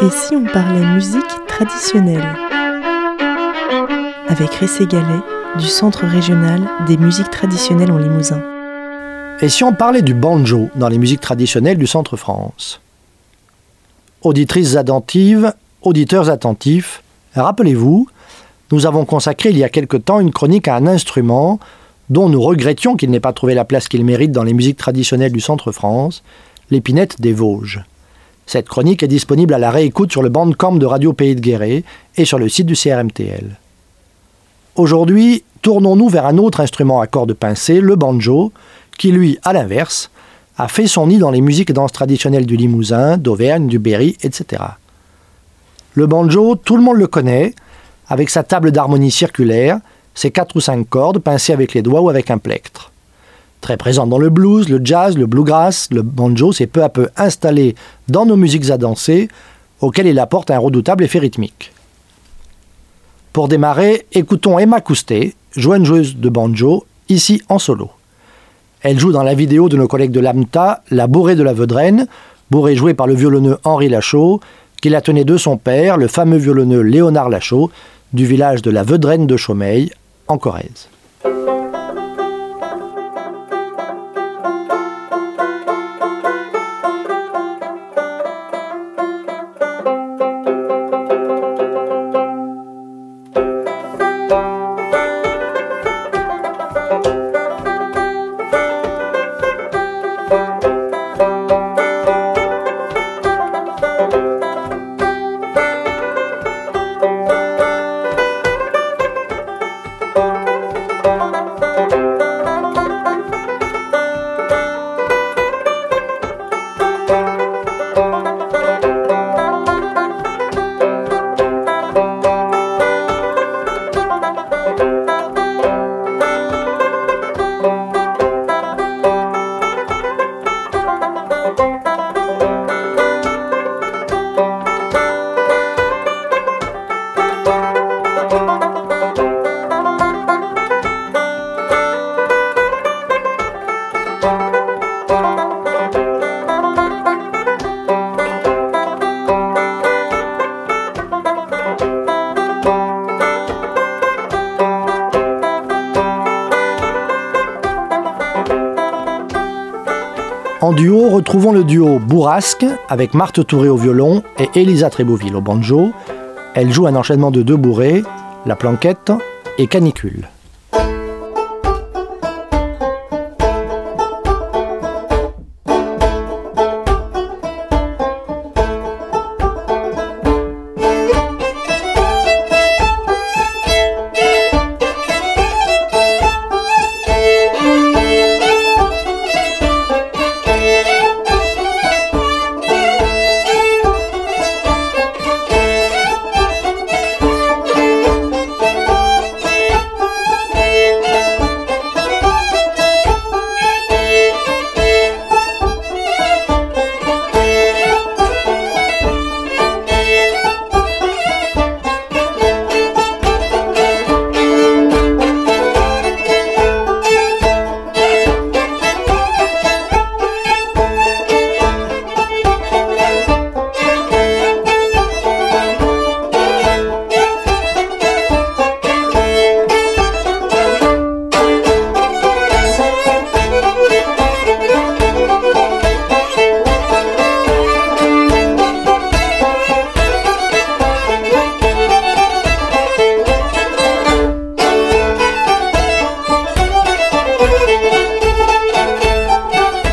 Et si on parlait musique traditionnelle Avec Ressé Gallet du Centre régional des musiques traditionnelles en Limousin. Et si on parlait du banjo dans les musiques traditionnelles du Centre France Auditrices attentives, auditeurs attentifs, rappelez-vous, nous avons consacré il y a quelque temps une chronique à un instrument dont nous regrettions qu'il n'ait pas trouvé la place qu'il mérite dans les musiques traditionnelles du Centre France, l'épinette des Vosges. Cette chronique est disponible à la réécoute sur le bandcamp de Radio Pays de Guéret et sur le site du CRMTL. Aujourd'hui, tournons-nous vers un autre instrument à cordes pincées, le banjo, qui lui, à l'inverse, a fait son nid dans les musiques et danses traditionnelles du Limousin, d'Auvergne, du Berry, etc. Le banjo, tout le monde le connaît, avec sa table d'harmonie circulaire, ses quatre ou cinq cordes pincées avec les doigts ou avec un plectre. Très présent dans le blues, le jazz, le bluegrass, le banjo s'est peu à peu installé dans nos musiques à danser, auxquelles il apporte un redoutable effet rythmique. Pour démarrer, écoutons Emma Coustet, joueuse de banjo, ici en solo. Elle joue dans la vidéo de nos collègues de l'AMTA, La bourrée de la Vedrenne, bourrée jouée par le violonneux Henri Lachaud, qui la tenait de son père, le fameux violonneux Léonard Lachaud, du village de la Vedrenne de Chaumeil, en Corrèze. Retrouvons le duo Bourrasque avec Marthe Touré au violon et Elisa Trébouville au banjo. Elle joue un enchaînement de deux bourrées, la planquette et canicule.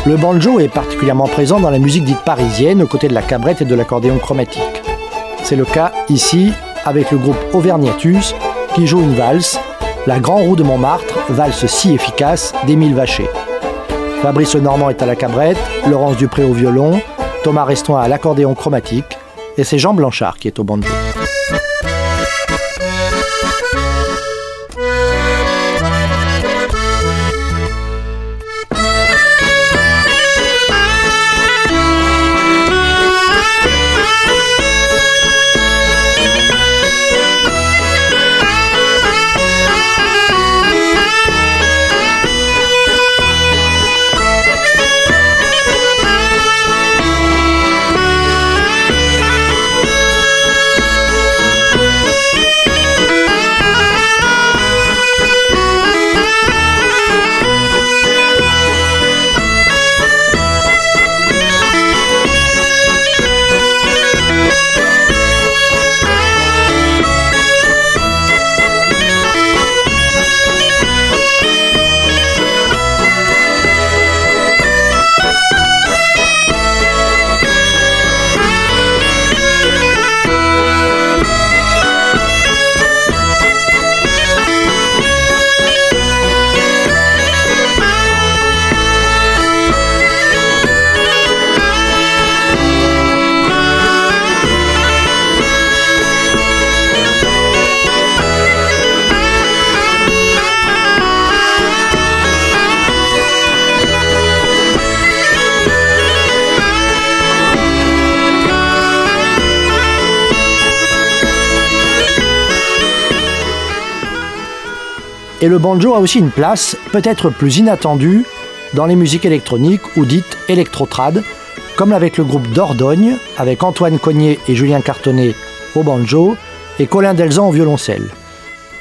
Le banjo est particulièrement présent dans la musique dite parisienne aux côtés de la cabrette et de l'accordéon chromatique. C'est le cas ici avec le groupe Auvergnatus qui joue une valse, La Grand Roue de Montmartre, valse si efficace d'Émile Vacher. Fabrice Normand est à la cabrette, Laurence Dupré au violon, Thomas Restoin à l'accordéon chromatique et c'est Jean Blanchard qui est au banjo. Et le banjo a aussi une place, peut-être plus inattendue, dans les musiques électroniques ou dites électrotrad, comme avec le groupe Dordogne, avec Antoine Cognier et Julien Cartonnet au banjo et Colin Delzan au violoncelle.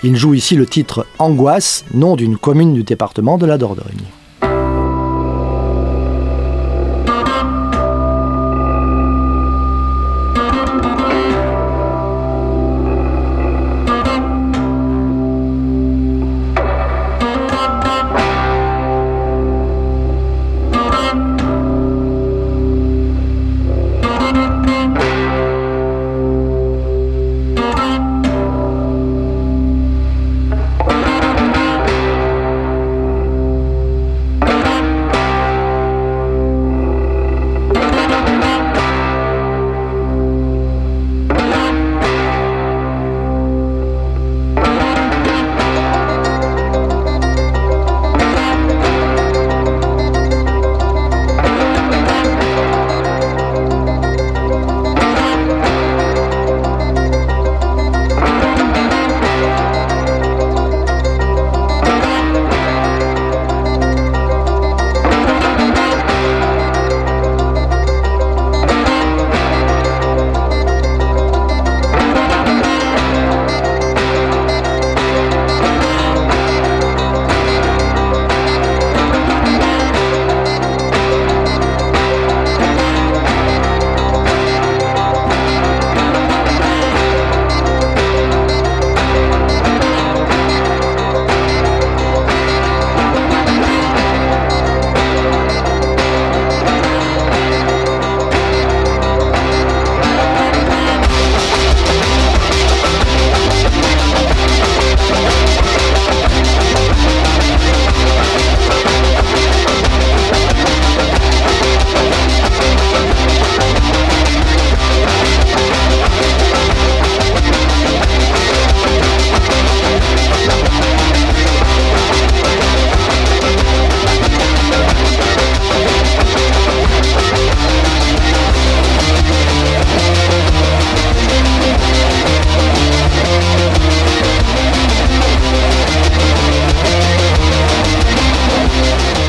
Il joue ici le titre Angoisse, nom d'une commune du département de la Dordogne.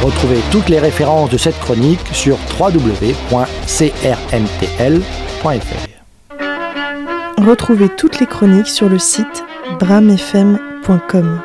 Retrouvez toutes les références de cette chronique sur www.crmtl.fr. Retrouvez toutes les chroniques sur le site bramfm.com.